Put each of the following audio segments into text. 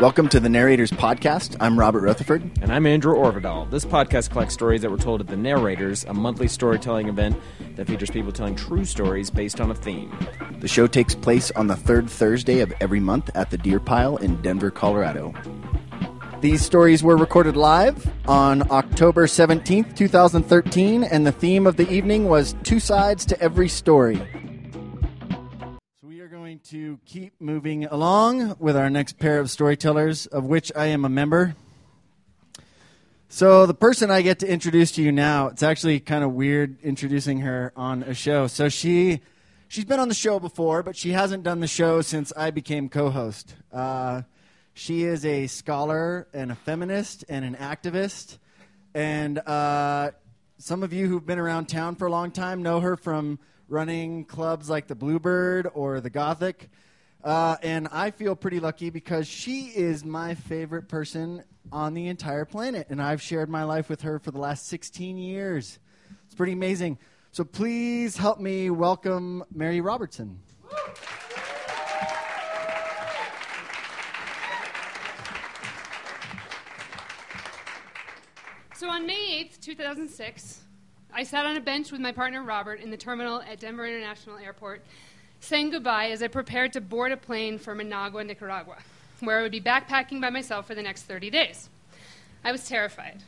Welcome to the Narrators Podcast. I'm Robert Rutherford. And I'm Andrew Orvedahl. This podcast collects stories that were told at the Narrators, a monthly storytelling event that features people telling true stories based on a theme. The show takes place on the third Thursday of every month at the Deer Pile in Denver, Colorado. These stories were recorded live on October 17th, 2013, and the theme of the evening was Two Sides to Every Story. To keep moving along with our next pair of storytellers, of which I am a member. So the person I get to introduce to you now, it's actually kind of weird introducing her on a show. So she she's been on the show before, but she hasn't done the show since I became co-host. Uh, she is a scholar and a feminist and an activist. And uh, some of you who've been around town for a long time know her from running clubs like the Bluebird or the Gothic. Uh, and I feel pretty lucky because she is my favorite person on the entire planet. And I've shared my life with her for the last 16 years. It's pretty amazing. So please help me welcome Mary Robertson. So on May 8th, 2006, I sat on a bench with my partner Robert in the terminal at Denver International Airport, saying goodbye as I prepared to board a plane for Managua, Nicaragua, where I would be backpacking by myself for the next 30 days. I was terrified.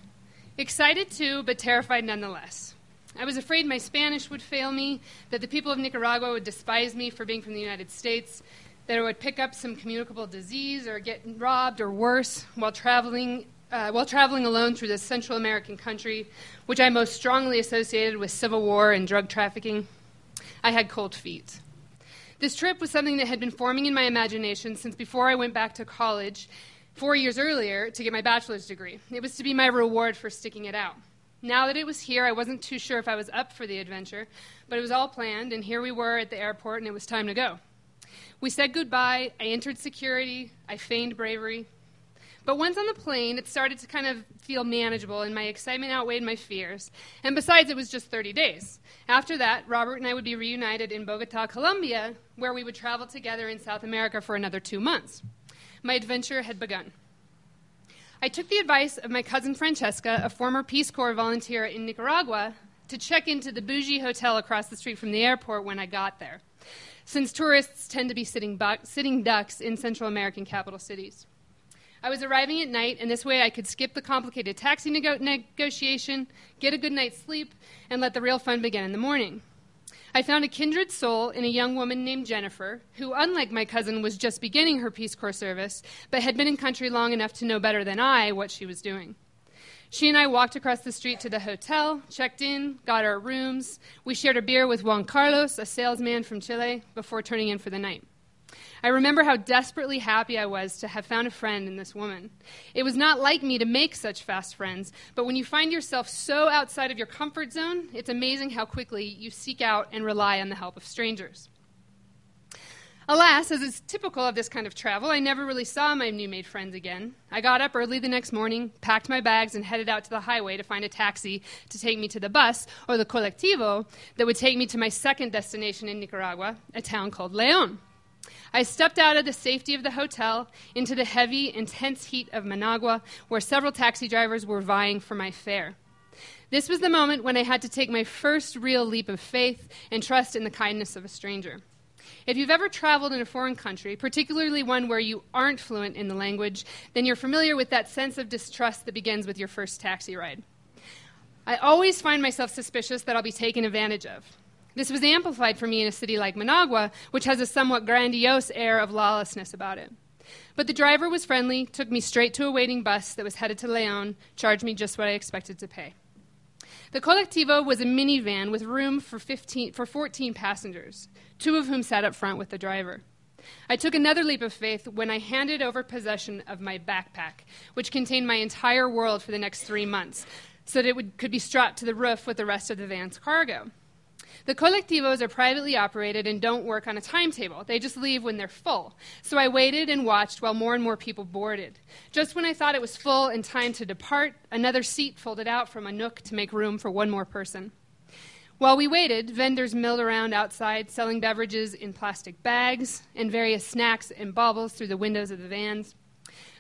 Excited too, but terrified nonetheless. I was afraid my Spanish would fail me, that the people of Nicaragua would despise me for being from the United States, that I would pick up some communicable disease or get robbed or worse while traveling uh, while traveling alone through this Central American country, which I most strongly associated with civil war and drug trafficking, I had cold feet. This trip was something that had been forming in my imagination since before I went back to college four years earlier to get my bachelor's degree. It was to be my reward for sticking it out. Now that it was here, I wasn't too sure if I was up for the adventure, but it was all planned, and here we were at the airport, and it was time to go. We said goodbye. I entered security. I feigned bravery. But once on the plane, it started to kind of feel manageable, and my excitement outweighed my fears. And besides, it was just 30 days. After that, Robert and I would be reunited in Bogota, Colombia, where we would travel together in South America for another two months. My adventure had begun. I took the advice of my cousin Francesca, a former Peace Corps volunteer in Nicaragua, to check into the bougie hotel across the street from the airport when I got there, since tourists tend to be sitting, bu- sitting ducks in Central American capital cities. I was arriving at night, and this way I could skip the complicated taxi nego- negotiation, get a good night's sleep, and let the real fun begin in the morning. I found a kindred soul in a young woman named Jennifer, who, unlike my cousin, was just beginning her Peace Corps service, but had been in country long enough to know better than I what she was doing. She and I walked across the street to the hotel, checked in, got our rooms. We shared a beer with Juan Carlos, a salesman from Chile, before turning in for the night. I remember how desperately happy I was to have found a friend in this woman. It was not like me to make such fast friends, but when you find yourself so outside of your comfort zone, it's amazing how quickly you seek out and rely on the help of strangers. Alas, as is typical of this kind of travel, I never really saw my new made friends again. I got up early the next morning, packed my bags, and headed out to the highway to find a taxi to take me to the bus, or the colectivo, that would take me to my second destination in Nicaragua, a town called Leon. I stepped out of the safety of the hotel into the heavy, intense heat of Managua, where several taxi drivers were vying for my fare. This was the moment when I had to take my first real leap of faith and trust in the kindness of a stranger. If you've ever traveled in a foreign country, particularly one where you aren't fluent in the language, then you're familiar with that sense of distrust that begins with your first taxi ride. I always find myself suspicious that I'll be taken advantage of. This was amplified for me in a city like Managua, which has a somewhat grandiose air of lawlessness about it. But the driver was friendly, took me straight to a waiting bus that was headed to Leon, charged me just what I expected to pay. The Colectivo was a minivan with room for, 15, for 14 passengers, two of whom sat up front with the driver. I took another leap of faith when I handed over possession of my backpack, which contained my entire world for the next three months, so that it would, could be strapped to the roof with the rest of the van's cargo. The colectivos are privately operated and don't work on a timetable. They just leave when they're full. So I waited and watched while more and more people boarded. Just when I thought it was full and time to depart, another seat folded out from a nook to make room for one more person. While we waited, vendors milled around outside, selling beverages in plastic bags and various snacks and baubles through the windows of the vans.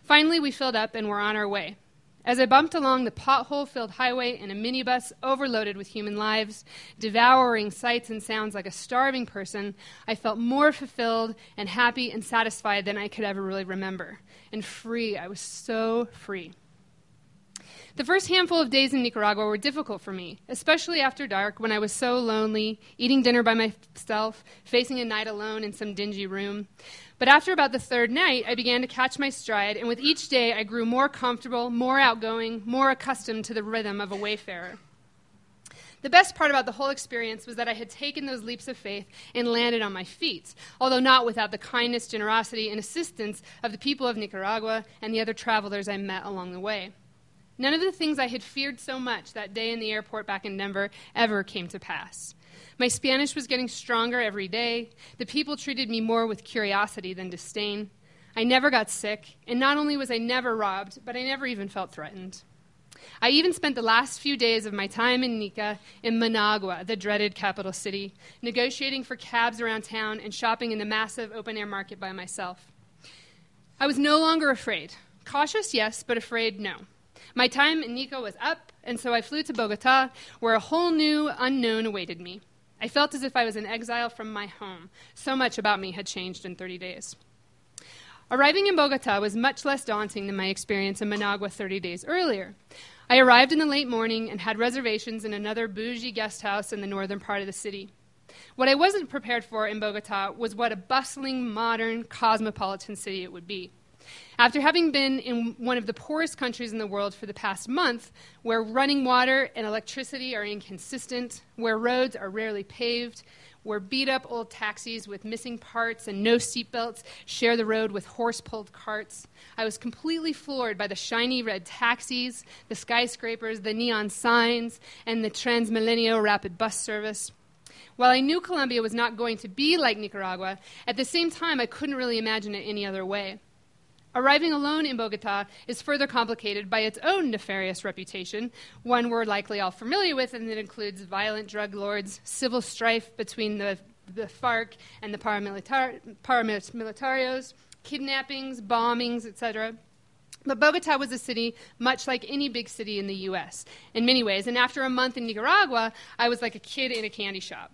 Finally, we filled up and were on our way. As I bumped along the pothole filled highway in a minibus overloaded with human lives, devouring sights and sounds like a starving person, I felt more fulfilled and happy and satisfied than I could ever really remember. And free. I was so free. The first handful of days in Nicaragua were difficult for me, especially after dark when I was so lonely, eating dinner by myself, facing a night alone in some dingy room. But after about the third night, I began to catch my stride, and with each day I grew more comfortable, more outgoing, more accustomed to the rhythm of a wayfarer. The best part about the whole experience was that I had taken those leaps of faith and landed on my feet, although not without the kindness, generosity, and assistance of the people of Nicaragua and the other travelers I met along the way. None of the things I had feared so much that day in the airport back in Denver ever came to pass. My Spanish was getting stronger every day. The people treated me more with curiosity than disdain. I never got sick, and not only was I never robbed, but I never even felt threatened. I even spent the last few days of my time in Nica in Managua, the dreaded capital city, negotiating for cabs around town and shopping in the massive open air market by myself. I was no longer afraid. Cautious, yes, but afraid, no. My time in Nica was up, and so I flew to Bogota, where a whole new unknown awaited me. I felt as if I was in exile from my home. So much about me had changed in 30 days. Arriving in Bogota was much less daunting than my experience in Managua 30 days earlier. I arrived in the late morning and had reservations in another bougie guest house in the northern part of the city. What I wasn't prepared for in Bogota was what a bustling, modern, cosmopolitan city it would be. After having been in one of the poorest countries in the world for the past month, where running water and electricity are inconsistent, where roads are rarely paved, where beat up old taxis with missing parts and no seatbelts share the road with horse pulled carts. I was completely floored by the shiny red taxis, the skyscrapers, the neon signs, and the Transmilenio rapid bus service. While I knew Colombia was not going to be like Nicaragua, at the same time I couldn't really imagine it any other way. Arriving alone in Bogota is further complicated by its own nefarious reputation, one we're likely all familiar with, and that includes violent drug lords, civil strife between the, the FARC and the paramilitar- paramilitarios, kidnappings, bombings, etc. But Bogota was a city much like any big city in the U.S. in many ways, and after a month in Nicaragua, I was like a kid in a candy shop.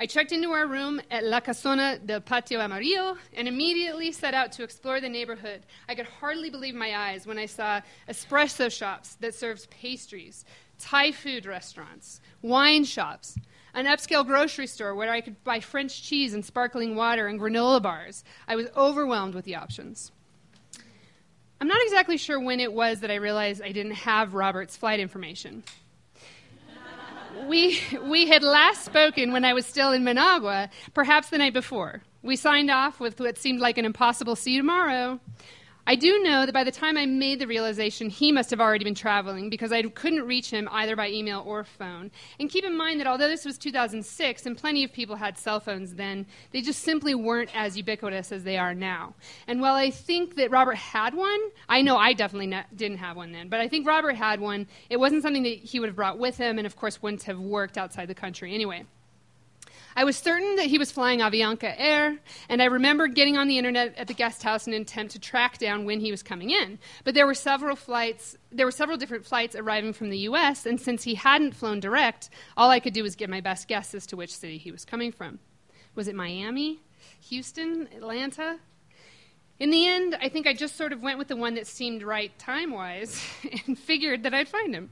I checked into our room at La Casona del Patio Amarillo and immediately set out to explore the neighborhood. I could hardly believe my eyes when I saw espresso shops that served pastries, Thai food restaurants, wine shops, an upscale grocery store where I could buy French cheese and sparkling water and granola bars. I was overwhelmed with the options. I'm not exactly sure when it was that I realized I didn't have Robert's flight information we, we had last spoken when I was still in Managua, perhaps the night before. We signed off with what seemed like an impossible see you tomorrow. I do know that by the time I made the realization, he must have already been traveling because I couldn't reach him either by email or phone. And keep in mind that although this was 2006 and plenty of people had cell phones then, they just simply weren't as ubiquitous as they are now. And while I think that Robert had one, I know I definitely ne- didn't have one then, but I think Robert had one. It wasn't something that he would have brought with him, and of course wouldn't have worked outside the country anyway. I was certain that he was flying Avianca Air, and I remember getting on the internet at the guest house in an attempt to track down when he was coming in. But there were several flights, there were several different flights arriving from the US, and since he hadn't flown direct, all I could do was give my best guess as to which city he was coming from. Was it Miami? Houston? Atlanta? In the end, I think I just sort of went with the one that seemed right time wise and figured that I'd find him.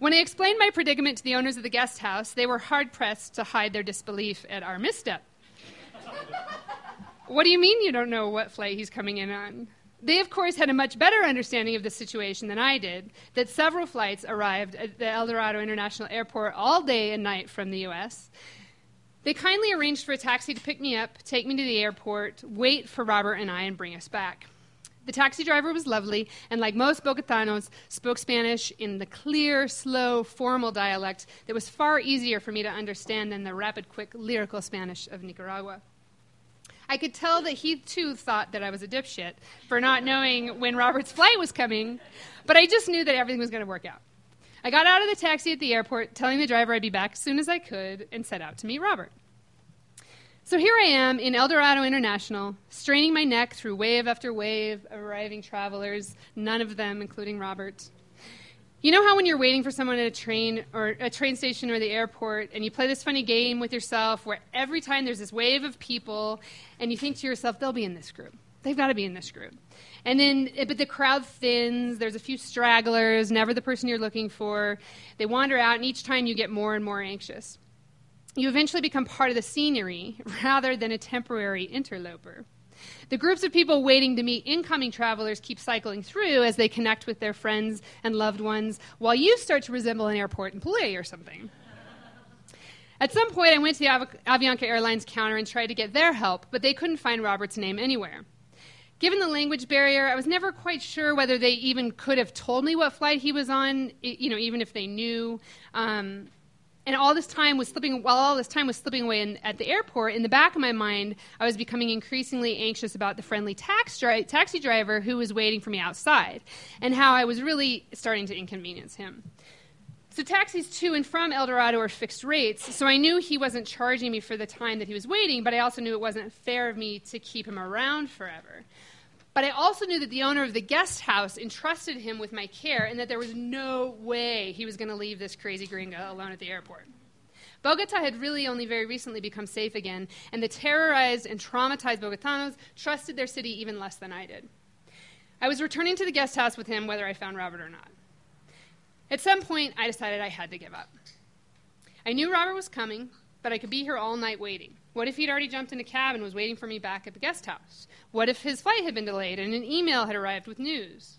When I explained my predicament to the owners of the guest house, they were hard pressed to hide their disbelief at our misstep. what do you mean you don't know what flight he's coming in on? They, of course, had a much better understanding of the situation than I did, that several flights arrived at the El Dorado International Airport all day and night from the U.S. They kindly arranged for a taxi to pick me up, take me to the airport, wait for Robert and I, and bring us back. The taxi driver was lovely, and like most Bogotanos, spoke Spanish in the clear, slow, formal dialect that was far easier for me to understand than the rapid, quick, lyrical Spanish of Nicaragua. I could tell that he too thought that I was a dipshit for not knowing when Robert's flight was coming, but I just knew that everything was going to work out. I got out of the taxi at the airport, telling the driver I'd be back as soon as I could, and set out to meet Robert. So here I am in El Dorado International, straining my neck through wave after wave of arriving travelers, none of them including Robert. You know how when you're waiting for someone at a train or a train station or the airport and you play this funny game with yourself where every time there's this wave of people and you think to yourself, they'll be in this group. They've got to be in this group. And then, eh, but the crowd thins, there's a few stragglers, never the person you're looking for. They wander out, and each time you get more and more anxious. You eventually become part of the scenery rather than a temporary interloper. The groups of people waiting to meet incoming travelers keep cycling through as they connect with their friends and loved ones, while you start to resemble an airport employee or something. At some point, I went to the Av- Avianca Airlines counter and tried to get their help, but they couldn't find Robert's name anywhere. Given the language barrier, I was never quite sure whether they even could have told me what flight he was on, you know, even if they knew. Um, and all this time was slipping while all this time was slipping away in, at the airport in the back of my mind i was becoming increasingly anxious about the friendly tax dri- taxi driver who was waiting for me outside and how i was really starting to inconvenience him. So taxis to and from el dorado are fixed rates so i knew he wasn't charging me for the time that he was waiting but i also knew it wasn't fair of me to keep him around forever but I also knew that the owner of the guest house entrusted him with my care and that there was no way he was going to leave this crazy gringo alone at the airport. Bogota had really only very recently become safe again, and the terrorized and traumatized Bogotanos trusted their city even less than I did. I was returning to the guest house with him whether I found Robert or not. At some point, I decided I had to give up. I knew Robert was coming, but I could be here all night waiting. What if he'd already jumped in a cab and was waiting for me back at the guest house? What if his flight had been delayed and an email had arrived with news?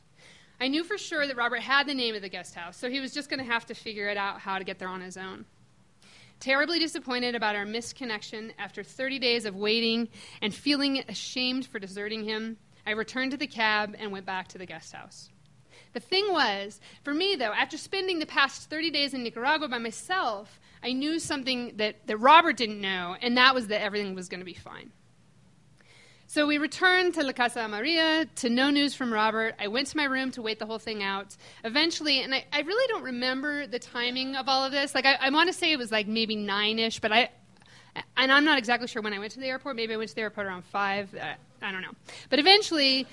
I knew for sure that Robert had the name of the guest house, so he was just going to have to figure it out how to get there on his own. Terribly disappointed about our missed connection after 30 days of waiting and feeling ashamed for deserting him, I returned to the cab and went back to the guest house. The thing was, for me though, after spending the past 30 days in Nicaragua by myself, I knew something that, that Robert didn't know, and that was that everything was going to be fine. So we returned to La Casa Maria to no news from Robert. I went to my room to wait the whole thing out. Eventually, and I, I really don't remember the timing of all of this. Like, I, I want to say it was like maybe nine ish, but I, and I'm not exactly sure when I went to the airport. Maybe I went to the airport around five. I don't know. But eventually,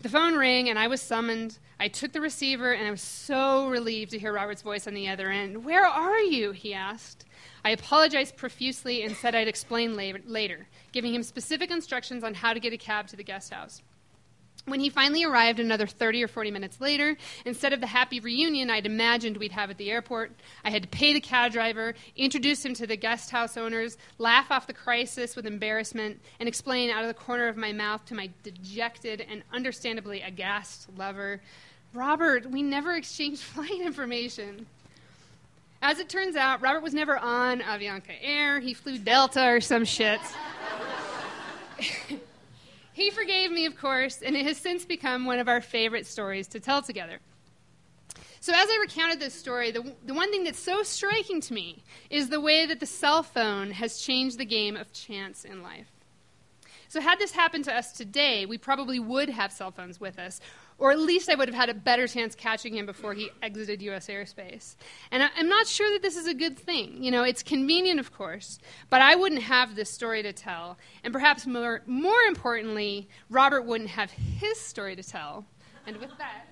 the phone rang and I was summoned. I took the receiver and I was so relieved to hear Robert's voice on the other end. Where are you? he asked. I apologized profusely and said I'd explain later, giving him specific instructions on how to get a cab to the guest house. When he finally arrived another 30 or 40 minutes later, instead of the happy reunion I'd imagined we'd have at the airport, I had to pay the cab driver, introduce him to the guest house owners, laugh off the crisis with embarrassment, and explain out of the corner of my mouth to my dejected and understandably aghast lover Robert, we never exchanged flight information. As it turns out, Robert was never on Avianca Air. He flew Delta or some shit. he forgave me, of course, and it has since become one of our favorite stories to tell together. So, as I recounted this story, the, the one thing that's so striking to me is the way that the cell phone has changed the game of chance in life. So, had this happened to us today, we probably would have cell phones with us, or at least I would have had a better chance catching him before he exited U.S. airspace. And I, am not sure that this is a good thing. You know, it's convenient, of course, but I wouldn't have this story to tell. And perhaps more, more importantly, Robert wouldn't have his story to tell. And with that.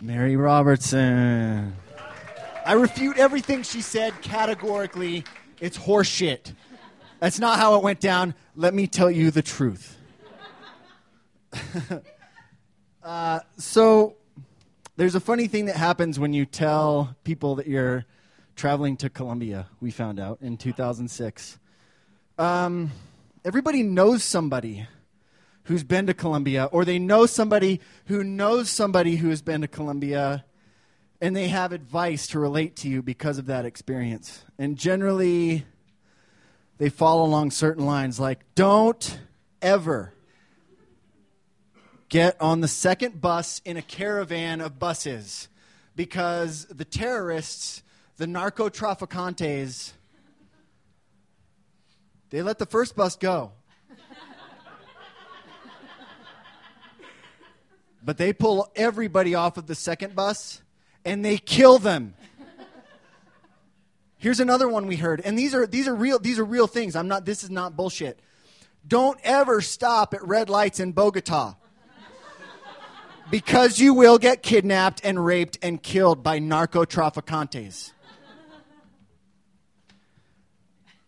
Mary Robertson. I refute everything she said categorically. It's horseshit. That's not how it went down. Let me tell you the truth. uh, so, there's a funny thing that happens when you tell people that you're traveling to Colombia, we found out in 2006. Um, everybody knows somebody who's been to Colombia, or they know somebody who knows somebody who has been to Colombia and they have advice to relate to you because of that experience. And generally, they fall along certain lines like don't ever get on the second bus in a caravan of buses because the terrorists, the narco traficantes, they let the first bus go. but they pull everybody off of the second bus and they kill them. Here's another one we heard, and these are these are real these are real things. I'm not this is not bullshit. Don't ever stop at red lights in Bogota. Because you will get kidnapped and raped and killed by narco traficantes.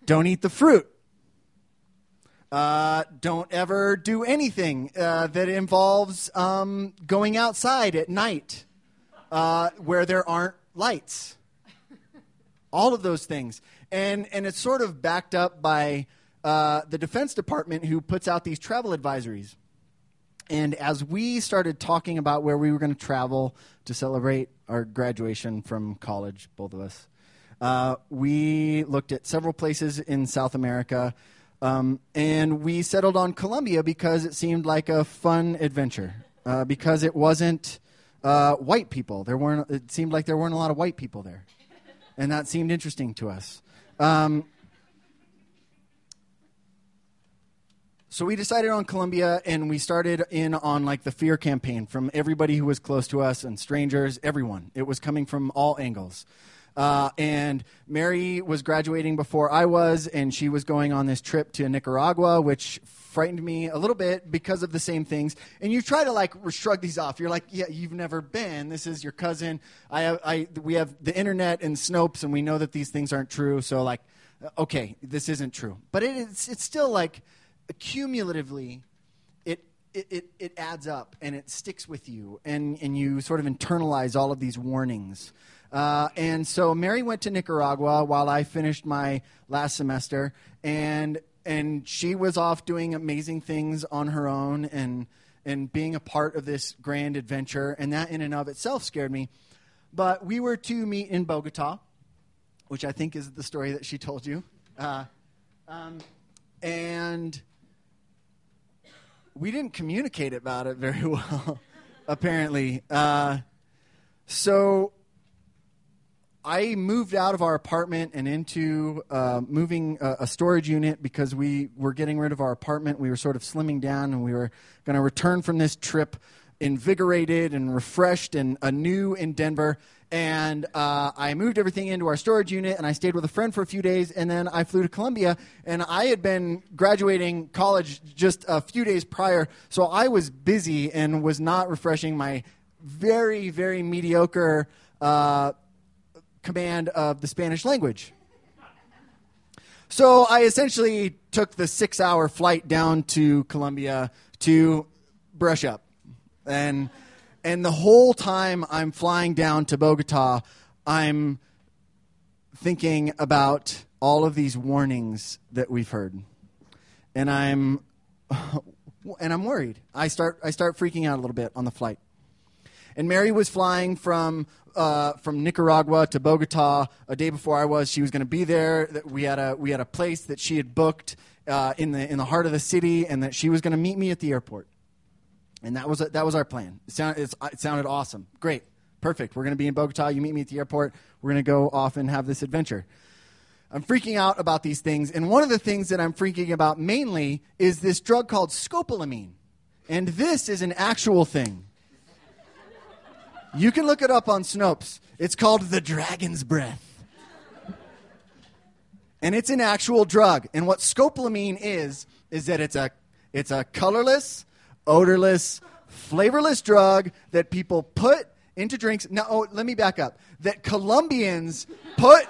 Don't eat the fruit. Uh, don't ever do anything uh, that involves um, going outside at night uh, where there aren't lights. All of those things. And, and it's sort of backed up by uh, the Defense Department, who puts out these travel advisories. And as we started talking about where we were going to travel to celebrate our graduation from college, both of us, uh, we looked at several places in South America. Um, and we settled on Colombia because it seemed like a fun adventure. Uh, because it wasn't uh, white people. There weren't. It seemed like there weren't a lot of white people there, and that seemed interesting to us. Um, so we decided on Colombia, and we started in on like the fear campaign from everybody who was close to us and strangers, everyone. It was coming from all angles. Uh, and Mary was graduating before I was, and she was going on this trip to Nicaragua, which frightened me a little bit because of the same things. And you try to like shrug these off. You're like, yeah, you've never been. This is your cousin. I have, I, we have the internet and Snopes, and we know that these things aren't true. So like, okay, this isn't true. But it, it's it's still like cumulatively. It, it, it adds up and it sticks with you, and, and you sort of internalize all of these warnings. Uh, and so Mary went to Nicaragua while I finished my last semester, and and she was off doing amazing things on her own and and being a part of this grand adventure, and that in and of itself scared me. But we were to meet in Bogota, which I think is the story that she told you, uh, um, and we didn't communicate about it very well, apparently. Uh, so I moved out of our apartment and into uh, moving a, a, storage unit because we were getting rid of our apartment. We were sort of slimming down, and we were going to return from this trip invigorated and refreshed and anew in Denver. And uh, I moved everything into our storage unit, and I stayed with a friend for a few days, and then I flew to Colombia. And I had been graduating college just a few days prior, so I was busy and was not refreshing my very, very mediocre. Uh, command of the Spanish language. So I essentially took the six hour flight down to Colombia to brush up. And, and the whole time I'm flying down to Bogota, I'm thinking about all of these warnings that we've heard. And I'm, and I'm worried. I start, I start freaking out a little bit on the flight. And Mary was flying from uh, from Nicaragua to Bogota a day before I was. She was going to be there. We had a we had a place that she had booked uh, in the in the heart of the city, and that she was going to meet me at the airport. And that was that was our plan. It sounded it sounded awesome. Great, perfect. We're going to be in Bogota. You meet me at the airport. We're going to go off and have this adventure. I'm freaking out about these things, and one of the things that I'm freaking about mainly is this drug called scopolamine, and this is an actual thing. You can look it up on Snopes. It's called the Dragon's Breath. And it's an actual drug. And what scopolamine is, is that it's a, it's a colorless, odorless, flavorless drug that people put into drinks. Now, oh, let me back up. That Colombians put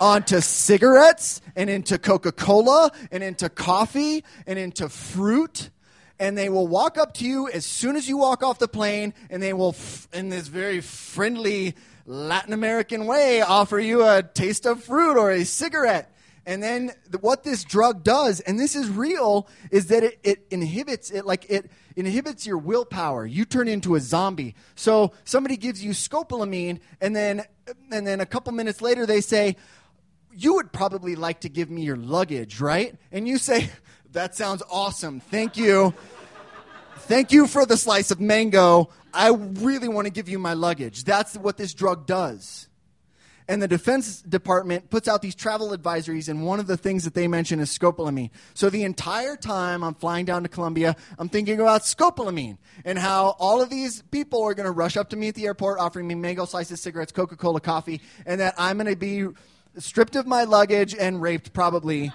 onto cigarettes and into Coca Cola and into coffee and into fruit and they will walk up to you as soon as you walk off the plane, and they will, in this very friendly Latin American way, offer you a taste of fruit or a cigarette. And then the, what this drug does, and this is real, is that it, it inhibits it like it inhibits your willpower. You turn into a zombie. So somebody gives you scopolamine, and then and then a couple minutes later they say, "You would probably like to give me your luggage, right?" And you say, that sounds awesome. Thank you. Thank you for the slice of mango. I really want to give you my luggage. That's what this drug does. And the Defense Department puts out these travel advisories, and one of the things that they mention is scopolamine. So the entire time I'm flying down to Colombia, I'm thinking about scopolamine and how all of these people are going to rush up to me at the airport offering me mango slices, cigarettes, Coca Cola, coffee, and that I'm going to be stripped of my luggage and raped probably.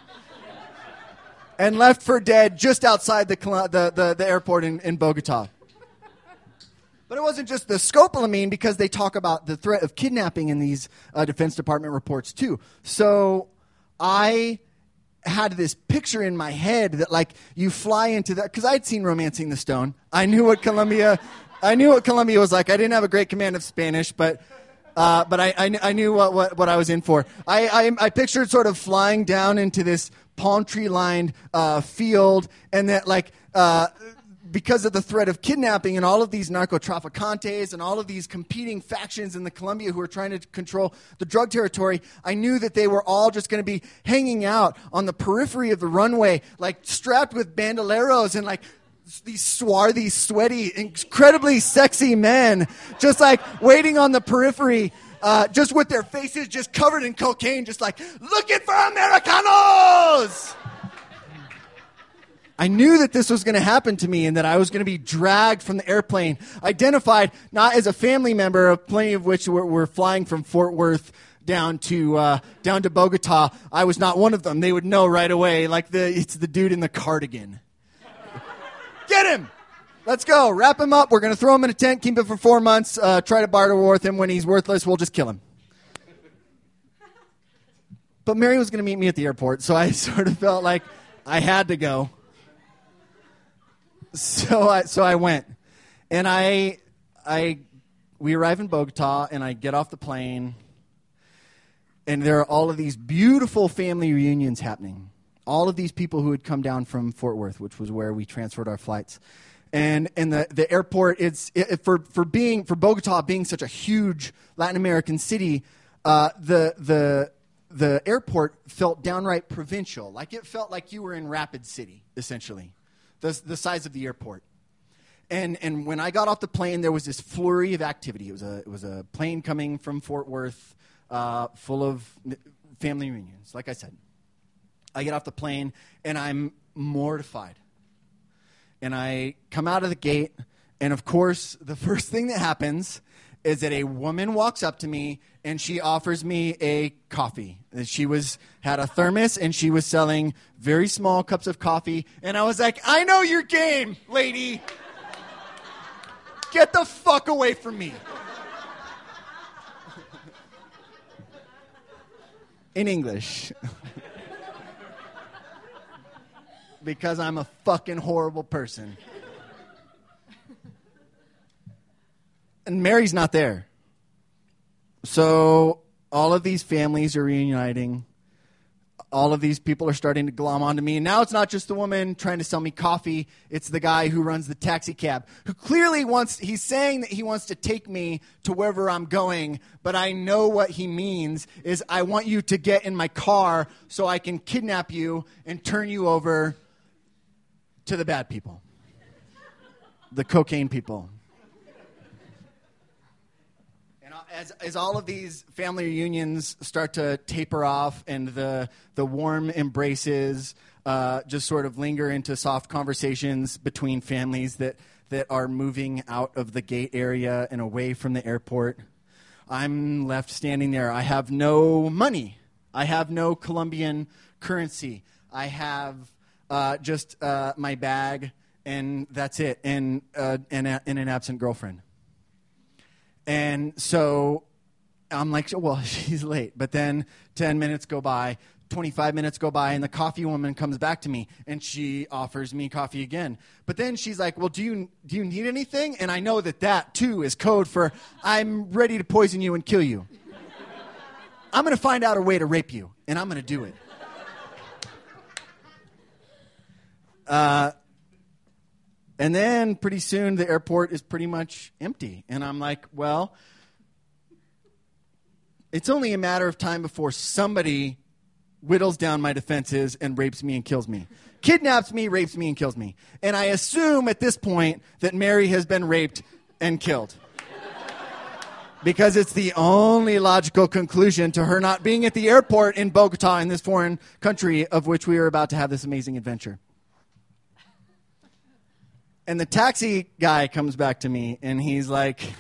And left for dead just outside the, the, the, the airport in, in Bogota. But it wasn't just the scopolamine because they talk about the threat of kidnapping in these uh, Defense Department reports too. So I had this picture in my head that like you fly into that because I'd seen Romancing the Stone. I knew what Colombia, I knew what Colombia was like. I didn't have a great command of Spanish, but. Uh, but I, I, I, knew what, what, what I was in for. I, I, I pictured sort of flying down into this palm tree lined uh, field, and that like uh, because of the threat of kidnapping and all of these narco narcotraficantes and all of these competing factions in the Colombia who are trying to control the drug territory, I knew that they were all just going to be hanging out on the periphery of the runway, like strapped with bandoleros and like these swarthy, sweaty, incredibly sexy men, just like waiting on the periphery, uh, just with their faces just covered in cocaine, just like looking for Americanos. I knew that this was going to happen to me and that I was going to be dragged from the airplane, identified not as a family member, of plenty of which were, were flying from Fort Worth down to uh, down to Bogota. I was not one of them. They would know right away, like the it's the dude in the cardigan. Get him! Let's go. Wrap him up. We're going to throw him in a tent, keep him for four months, uh, try to barter war with him. When he's worthless, we'll just kill him. But Mary was going to meet me at the airport, so I sort of felt like I had to go so I so I went, and I I we arrive in Bogota, and I get off the plane, and there are all of these beautiful family reunions happening. All of these people who had come down from Fort Worth, which was where we transferred our flights, and and the the airport. It's it, for for being for Bogota being such a huge Latin American city. Uh, the the the airport felt downright provincial, like it felt like you were in Rapid City, essentially the, the size of the airport. And, and when I got off the plane, there was this flurry of activity. It was a, it was a plane coming from Fort Worth uh, full of family reunions, like I said. I get off the plane, and I'm mortified. And I come out of the gate, and of course, the first thing that happens is that a woman walks up to me and she offers me a coffee. She was had a thermos and she was selling very small cups of coffee and I was like, "I know your game, lady. Get the fuck away from me." In English. because I'm a fucking horrible person. and Mary's not there. So all of these families are reuniting. All of these people are starting to glom onto me. And now it's not just the woman trying to sell me coffee, it's the guy who runs the taxi cab, who clearly wants, he's saying that he wants to take me to wherever I'm going, but I know what he means is I want you to get in my car so I can kidnap you and turn you over to the bad people, the cocaine people. And as, as all of these family reunions start to taper off and the, the warm embraces uh, just sort of linger into soft conversations between families that, that are moving out of the gate area and away from the airport, I'm left standing there. I have no money. I have no Colombian currency. I have uh, just uh, my bag, and that's it, and, uh, and, a, and an absent girlfriend. And so I'm like, well, she's late. But then 10 minutes go by, 25 minutes go by, and the coffee woman comes back to me and she offers me coffee again. But then she's like, well, do you, do you need anything? And I know that that too is code for I'm ready to poison you and kill you. I'm going to find out a way to rape you, and I'm going to do it. Uh, and then pretty soon the airport is pretty much empty. And I'm like, well, it's only a matter of time before somebody whittles down my defenses and rapes me and kills me. Kidnaps me, rapes me, and kills me. And I assume at this point that Mary has been raped and killed. because it's the only logical conclusion to her not being at the airport in Bogota in this foreign country of which we are about to have this amazing adventure. And the taxi guy comes back to me and he's like,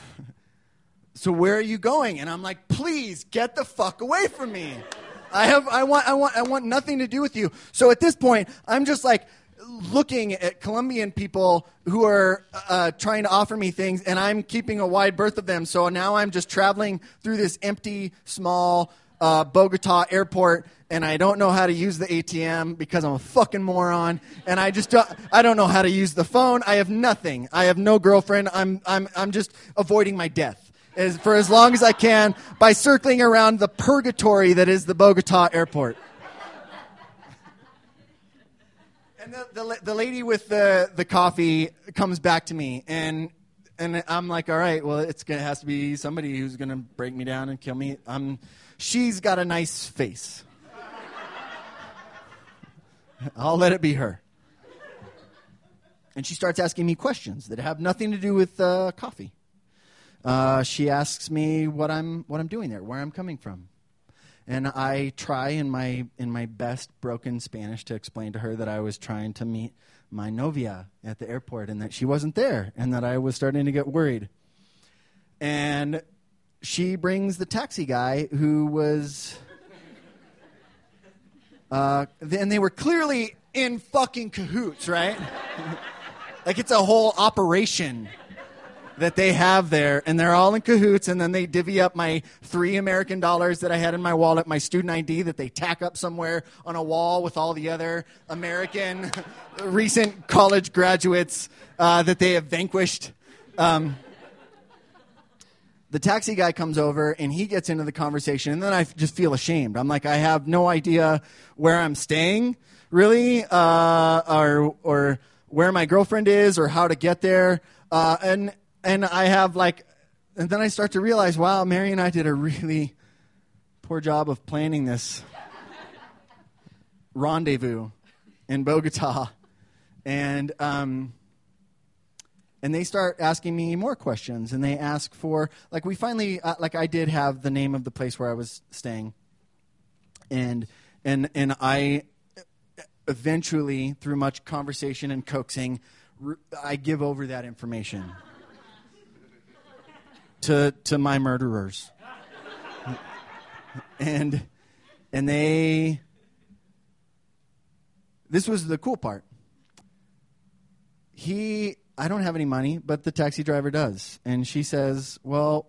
So where are you going? And I'm like, Please get the fuck away from me. I have I want I want I want nothing to do with you. So at this point, I'm just like looking at Colombian people who are uh, trying to offer me things, and I'm keeping a wide berth of them. So now I'm just traveling through this empty, small uh, Bogota airport, and I don't know how to use the ATM because I'm a fucking moron, and I just don't, I don't know how to use the phone. I have nothing. I have no girlfriend. I'm I'm I'm just avoiding my death. As, for as long as I can by circling around the purgatory that is the Bogota airport. And the, the, the lady with the, the coffee comes back to me, and and I'm like, all right, well, it's gonna has to be somebody who's gonna break me down and kill me. Um, she's got a nice face. I'll let it be her. And she starts asking me questions that have nothing to do with uh, coffee. Uh, she asks me what I'm what I'm doing there, where I'm coming from and I try in my in my best broken Spanish to explain to her that I was trying to meet my novia at the airport and that she wasn't there and that I was starting to get worried. And she brings the taxi guy who was uh, and they were clearly in fucking cahoots, right? like it's a whole operation that they have there, and they're all in cahoots, and then they divvy up my three American dollars that I had in my wallet, my student ID that they tack up somewhere on a wall with all the other American recent college graduates uh, that they have vanquished. Um, the taxi guy comes over and he gets into the conversation, and then I just feel ashamed. I'm like, I have no idea where I'm staying, really, uh, or or where my girlfriend is, or how to get there. Uh, and and I have like, and then I start to realize, wow, Mary and I did a really poor job of planning this rendezvous in Bogota, and um, and they start asking me more questions, and they ask for like we finally uh, like I did have the name of the place where I was staying, and and and I eventually through much conversation and coaxing, I give over that information to, to my murderers. and and they this was the cool part. He I don't have any money, but the taxi driver does. And she says, "Well,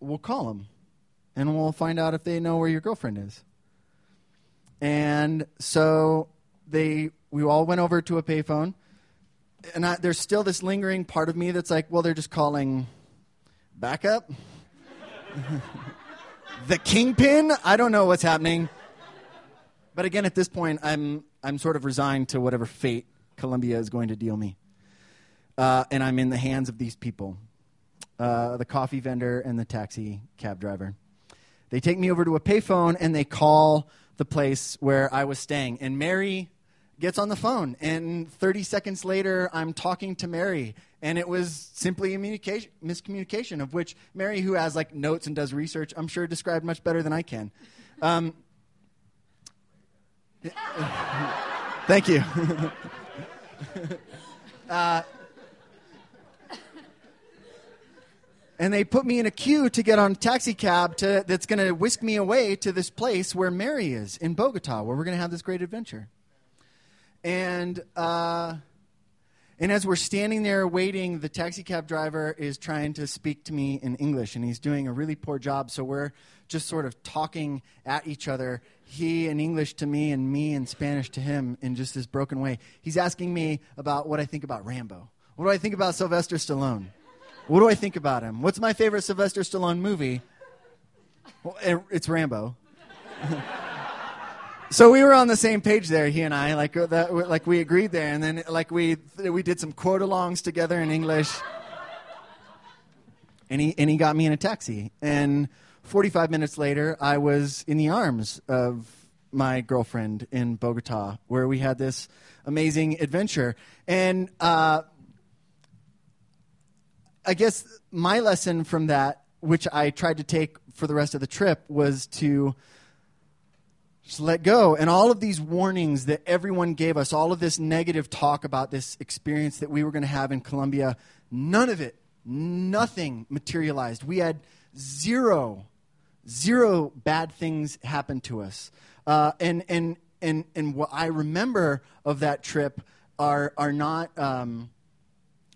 we'll call him and we'll find out if they know where your girlfriend is." And so they we all went over to a payphone. And I, there's still this lingering part of me that's like, well, they're just calling backup? the kingpin? I don't know what's happening. But again, at this point, I'm, I'm sort of resigned to whatever fate Colombia is going to deal me. Uh, and I'm in the hands of these people uh, the coffee vendor and the taxi cab driver. They take me over to a payphone and they call the place where I was staying. And Mary gets on the phone. And 30 seconds later, I'm talking to Mary and it was simply a miscommunication of which Mary, who has like notes and does research, I'm sure described much better than I can. Um, thank you. uh, and they put me in a queue to get on a taxi cab to, that's going to whisk me away to this place where Mary is in Bogota, where we're going to have this great adventure. And uh, and as we're standing there waiting, the taxi cab driver is trying to speak to me in English, and he's doing a really poor job. So we're just sort of talking at each other, he in English to me, and me in Spanish to him in just this broken way. He's asking me about what I think about Rambo. What do I think about Sylvester Stallone? What do I think about him? What's my favorite Sylvester Stallone movie? Well, it's Rambo. So we were on the same page there, he and I, like uh, that, like we agreed there, and then like we we did some quote alongs together in English, and he and he got me in a taxi, and 45 minutes later, I was in the arms of my girlfriend in Bogota, where we had this amazing adventure, and uh, I guess my lesson from that which I tried to take for the rest of the trip, was to just let go. And all of these warnings that everyone gave us, all of this negative talk about this experience that we were going to have in Colombia, none of it, nothing materialized. We had zero, zero bad things happen to us. Uh, and, and, and, and what I remember of that trip are, are not. Um,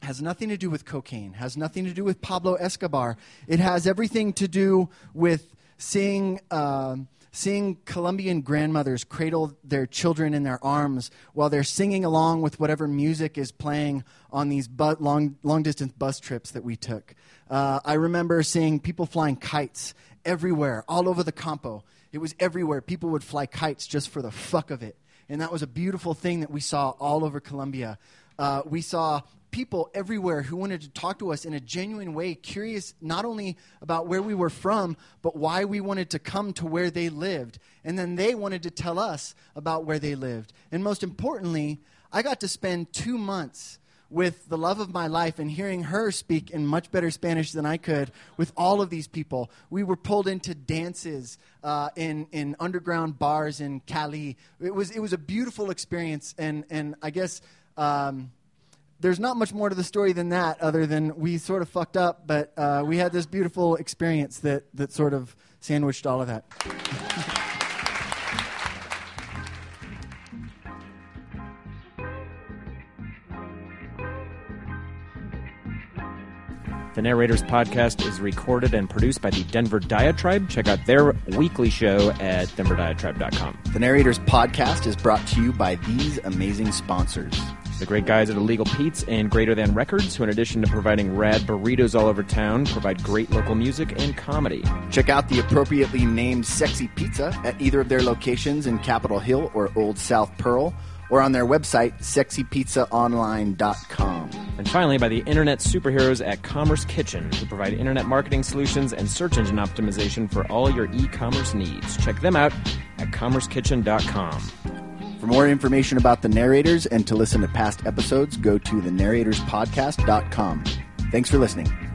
has nothing to do with cocaine, has nothing to do with Pablo Escobar. It has everything to do with seeing, uh, seeing Colombian grandmothers cradle their children in their arms while they're singing along with whatever music is playing on these bu- long, long distance bus trips that we took. Uh, I remember seeing people flying kites everywhere, all over the Campo. It was everywhere. People would fly kites just for the fuck of it. And that was a beautiful thing that we saw all over Colombia. Uh, we saw people everywhere who wanted to talk to us in a genuine way, curious not only about where we were from, but why we wanted to come to where they lived. And then they wanted to tell us about where they lived. And most importantly, I got to spend two months with the love of my life and hearing her speak in much better Spanish than I could with all of these people. We were pulled into dances uh, in, in underground bars in Cali. It was, it was a beautiful experience, and, and I guess um, there's not much more to the story than that, other than we sort of fucked up, but uh, we had this beautiful experience that, that sort of sandwiched all of that. The Narrators podcast is recorded and produced by the Denver Diatribe. Check out their weekly show at denverdiatribe.com. The Narrators podcast is brought to you by these amazing sponsors. The great guys at Illegal Pete's and Greater Than Records, who, in addition to providing rad burritos all over town, provide great local music and comedy. Check out the appropriately named Sexy Pizza at either of their locations in Capitol Hill or Old South Pearl, or on their website, sexypizzaonline.com. And finally, by the internet superheroes at Commerce Kitchen, who provide internet marketing solutions and search engine optimization for all your e commerce needs. Check them out at commercekitchen.com. For more information about the narrators and to listen to past episodes, go to thenarratorspodcast.com. Thanks for listening.